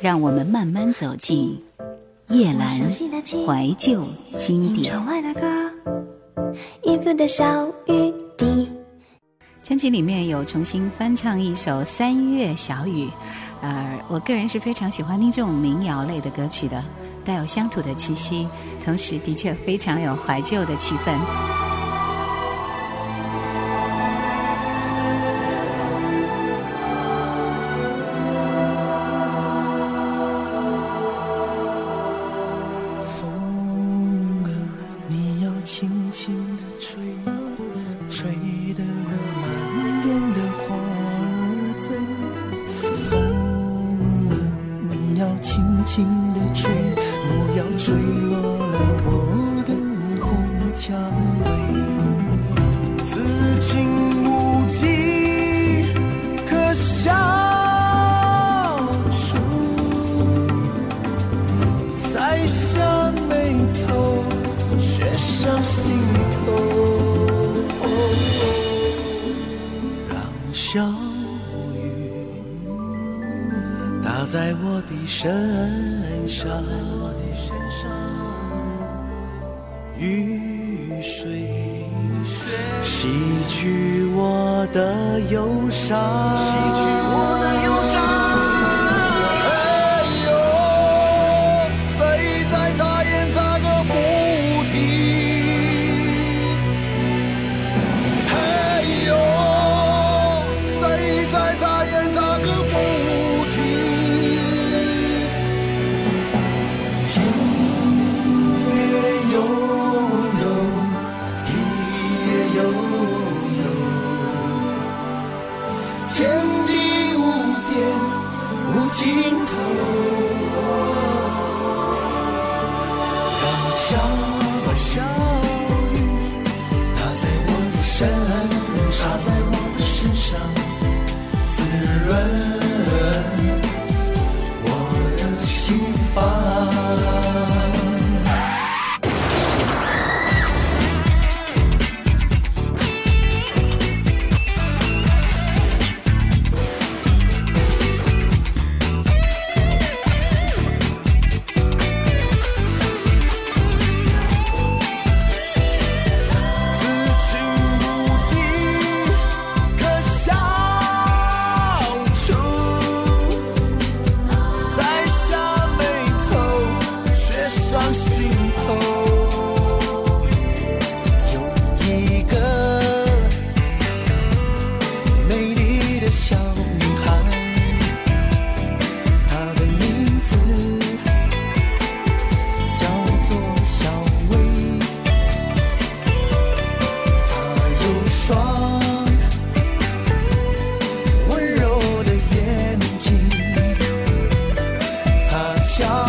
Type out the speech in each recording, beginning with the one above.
让我们慢慢走进叶阑怀旧经典。专辑里面有重新翻唱一首《三月小雨》，呃，我个人是非常喜欢听这种民谣类的歌曲的，带有乡土的气息，同时的确非常有怀旧的气氛。轻轻地吹，不要吹落了我的红墙。在我的身上，雨水洗去我的忧伤。your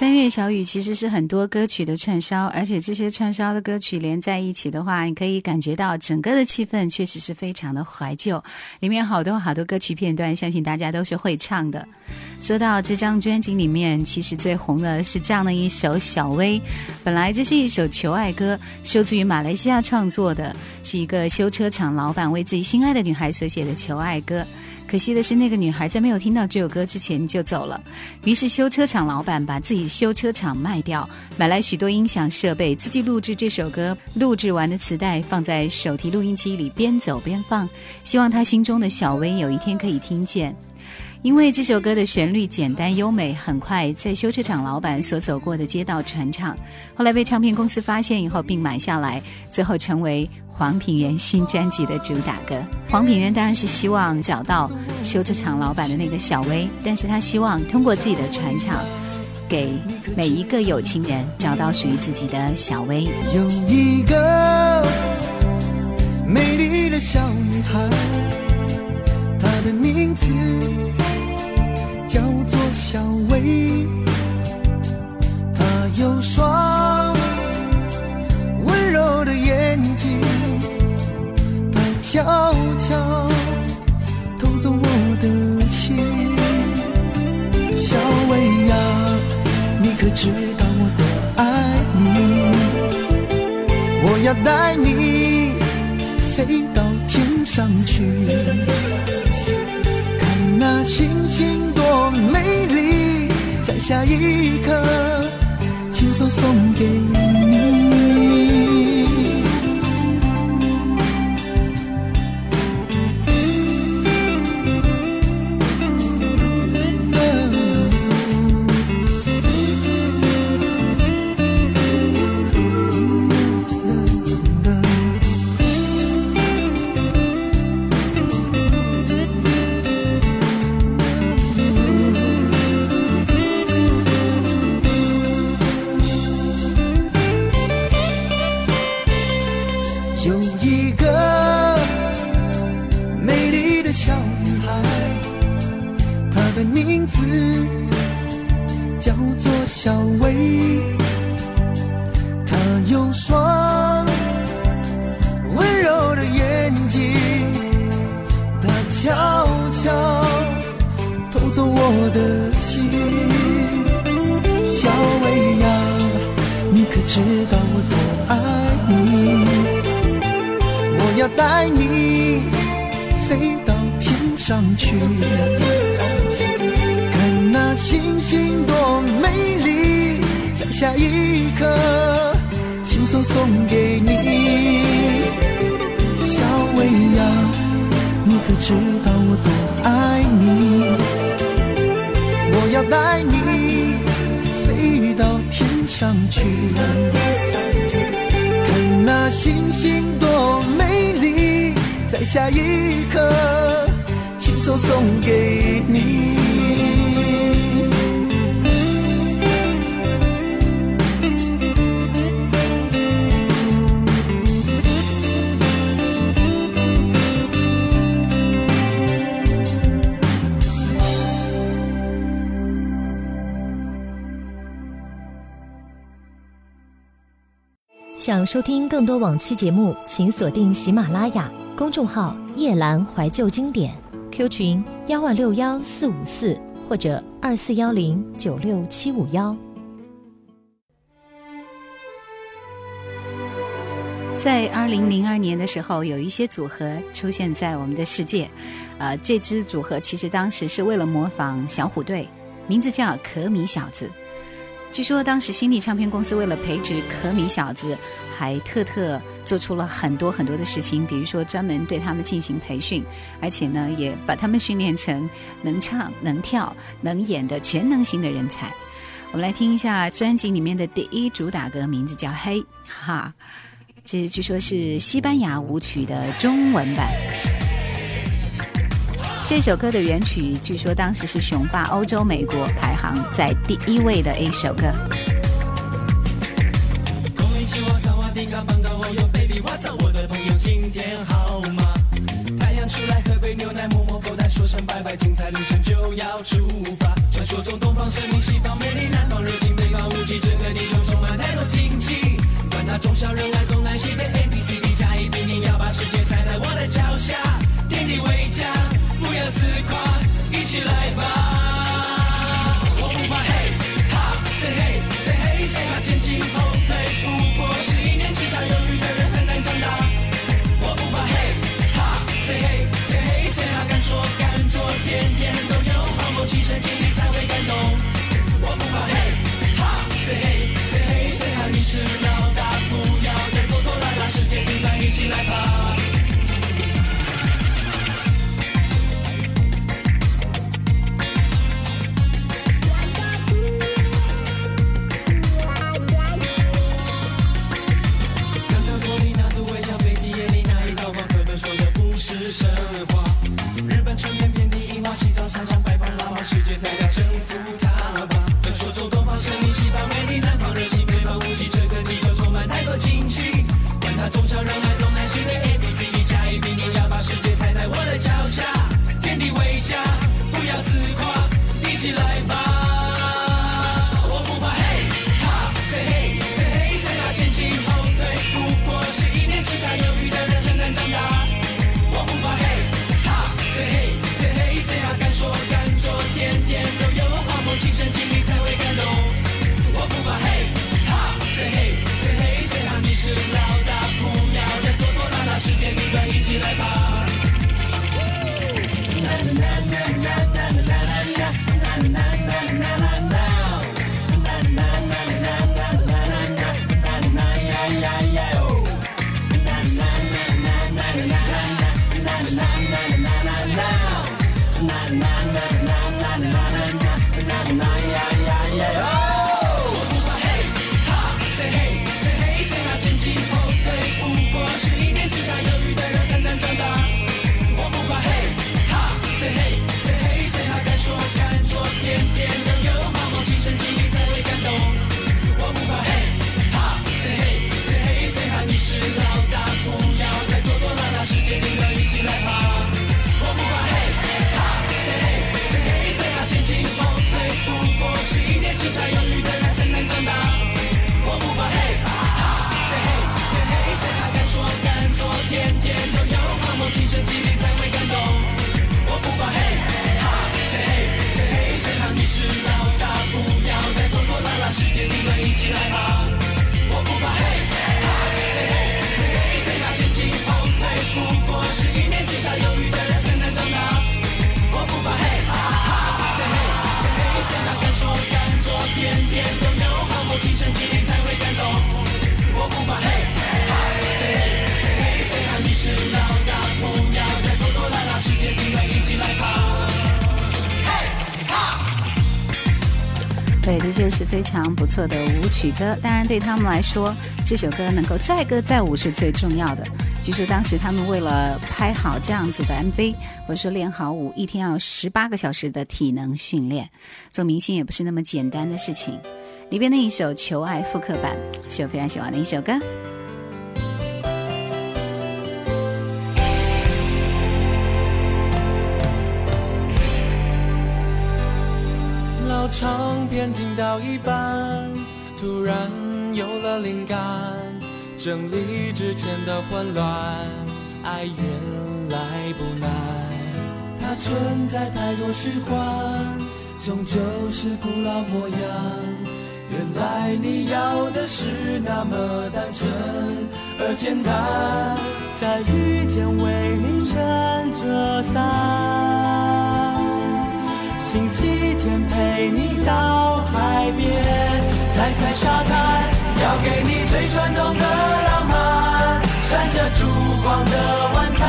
三月小雨其实是很多歌曲的串烧，而且这些串烧的歌曲连在一起的话，你可以感觉到整个的气氛确实是非常的怀旧。里面好多好多歌曲片段，相信大家都是会唱的。说到这张专辑里面，其实最红的是这样的一首《小薇》。本来这是一首求爱歌，收自于马来西亚创作的，是一个修车厂老板为自己心爱的女孩所写的求爱歌。可惜的是，那个女孩在没有听到这首歌之前就走了。于是修车厂老板把自己修车厂卖掉，买来许多音响设备，自己录制这首歌。录制完的磁带放在手提录音机里，边走边放，希望他心中的小薇有一天可以听见。因为这首歌的旋律简单优美，很快在修车厂老板所走过的街道传唱。后来被唱片公司发现以后，并买下来，最后成为黄品源新专辑的主打歌。黄品源当然是希望找到修车厂老板的那个小薇，但是他希望通过自己的传唱，给每一个有情人找到属于自己的小薇。有一个美丽的小女孩，她的名字。小薇，她有双温柔的眼睛，她悄悄偷走我的心。小薇呀，你可知道我多爱你？我要带你飞到天上去。那星星多美丽，摘下一颗，亲手送给你。要带你飞到天上去，看那星星多美丽，在下一刻，亲手送给你。想收听更多往期节目，请锁定喜马拉雅。公众号“夜阑怀旧经典 ”，Q 群幺万六幺四五四或者二四幺零九六七五幺。在二零零二年的时候，有一些组合出现在我们的世界，呃，这支组合其实当时是为了模仿小虎队，名字叫可米小子。据说当时新力唱片公司为了培植可米小子，还特特做出了很多很多的事情，比如说专门对他们进行培训，而且呢也把他们训练成能唱能跳能演的全能型的人才。我们来听一下专辑里面的第一主打歌，名字叫《黑》，哈，这据说是西班牙舞曲的中文版。这首歌的原曲据说当时是雄霸欧洲、美国，排行在第一位的一首歌。出来喝杯牛奶，摸摸口袋，说声拜拜，精彩旅程就要出发。传说中东方神秘，西方，南方，无，个地球充满太多惊奇。管他中小人东南西北，A B C D 加一，要把世界踩在我的脚下，不要自夸一起来吧。我不怕嘿哈 say 嘿 say say 哈前进后退不过是一年之差犹豫的人很难长大。我不怕嘿哈 say 嘿 say say 哈敢说敢做天天都有好梦想经力才会感动。我不怕嘿哈 say 嘿 say say 哈你是老大不要再拖拖拉拉世界很烦一起来吧。这是非常不错的舞曲歌，当然对他们来说，这首歌能够载歌载舞是最重要的。据说当时他们为了拍好这样子的 MV，或者说练好舞，一天要十八个小时的体能训练。做明星也不是那么简单的事情，里边的一首《求爱》复刻版是我非常喜欢的一首歌。边听到一半突然有了灵感整理之前的混乱爱原来不难它存在太多虚幻终究是古老模样。原来你要的是那么单纯而简单在雨天为你撑着伞星期天陪你到海边，踩踩沙滩，要给你最传统的浪漫，闪着烛光的晚餐。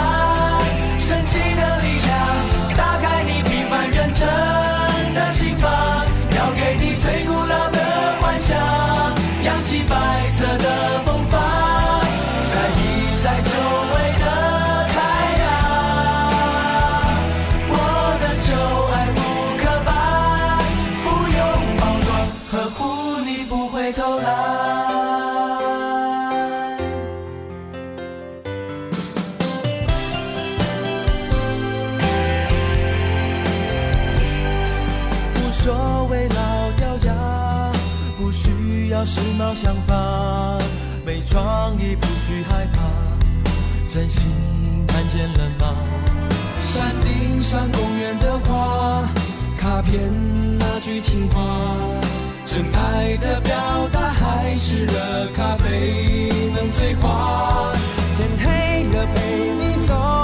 时髦想法，没创意不许害怕，真心看见了吗？山顶上公园的花，卡片那句情话，真爱的表达还是热咖啡能催化。天黑了陪你走。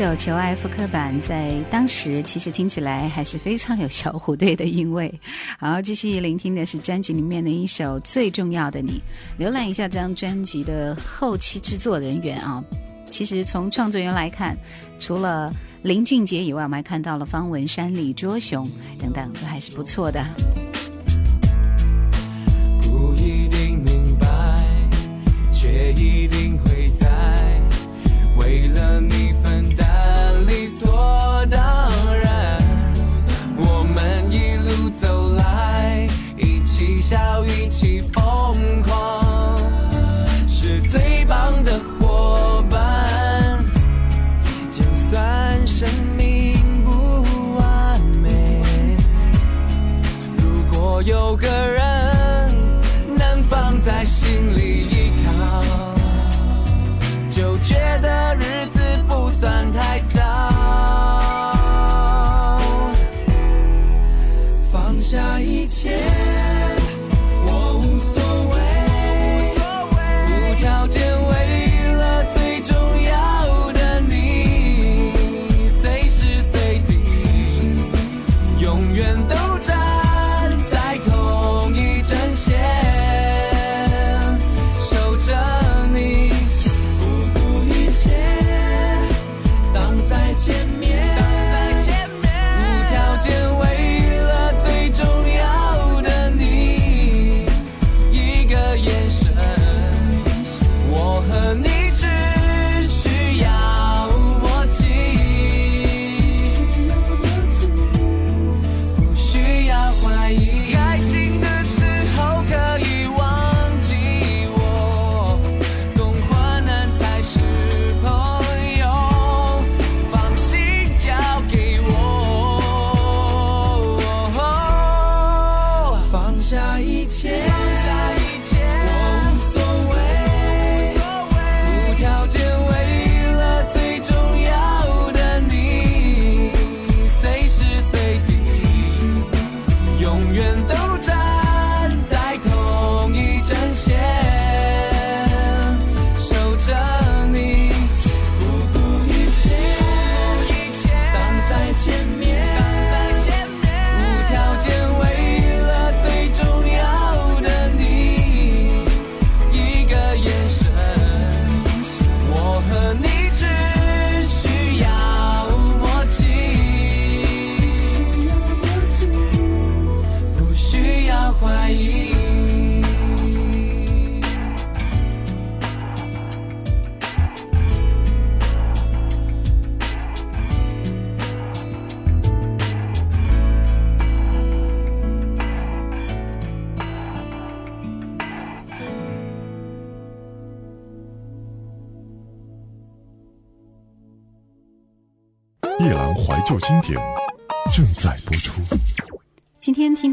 这首求爱复刻版在当时其实听起来还是非常有小虎队的韵味好继续聆听的是专辑里面的一首最重要的你浏览一下这张专辑的后期制作人员啊。其实从创作人来看除了林俊杰以外我们还看到了方文山李卓雄等等都还是不错的。在心里一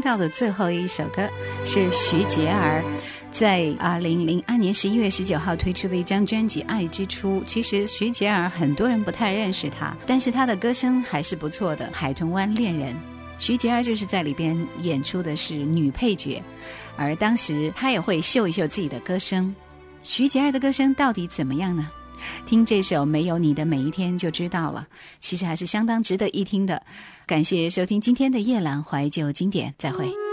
到的最后一首歌是徐杰儿在二零零二年十一月十九号推出的一张专辑《爱之初》。其实徐杰儿很多人不太认识他，但是他的歌声还是不错的，《海豚湾恋人》。徐杰儿就是在里边演出的是女配角，而当时他也会秀一秀自己的歌声。徐杰儿的歌声到底怎么样呢？听这首《没有你的每一天》就知道了，其实还是相当值得一听的。感谢收听今天的夜阑怀旧经典，再会。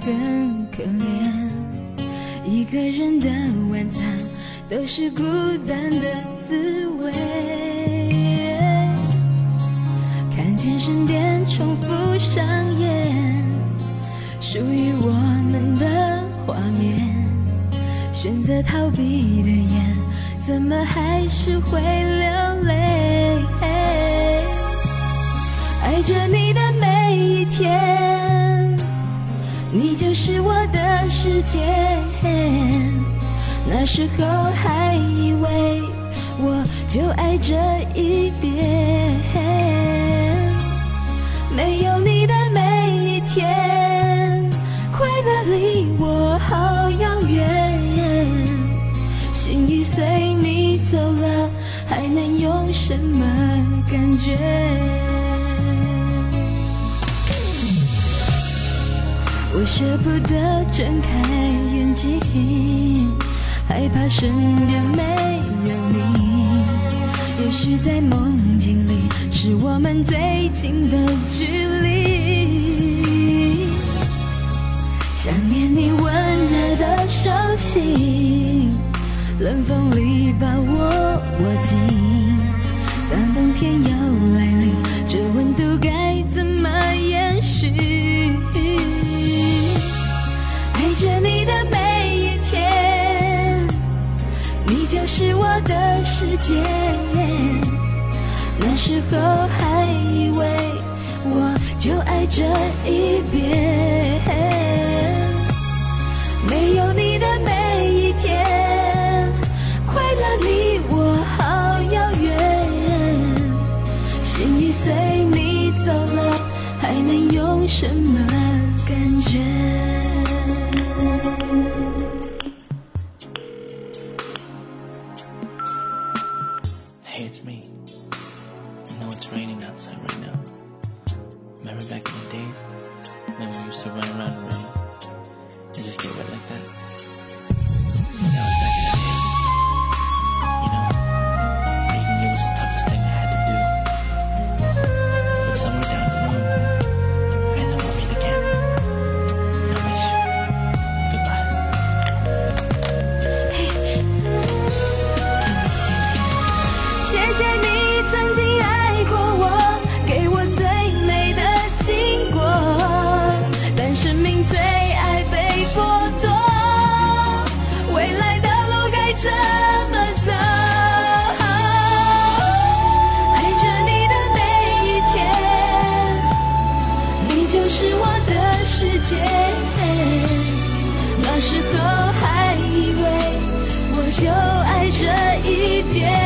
很可怜。一个人的晚餐都是孤单的滋味。看见身边重复上演属于我们的画面，选择逃避的眼，怎么还是会流泪？爱着你的你就是我的世界。那时候还以为我就爱这一边，没有你的每一天，快乐离我好遥远。心已随你走了，还能有什么感觉？我舍不得睁开眼睛，害怕身边没有你。也许在梦境里，是我们最近的距离。想念你温热的手心，冷风里把我握紧。当冬天以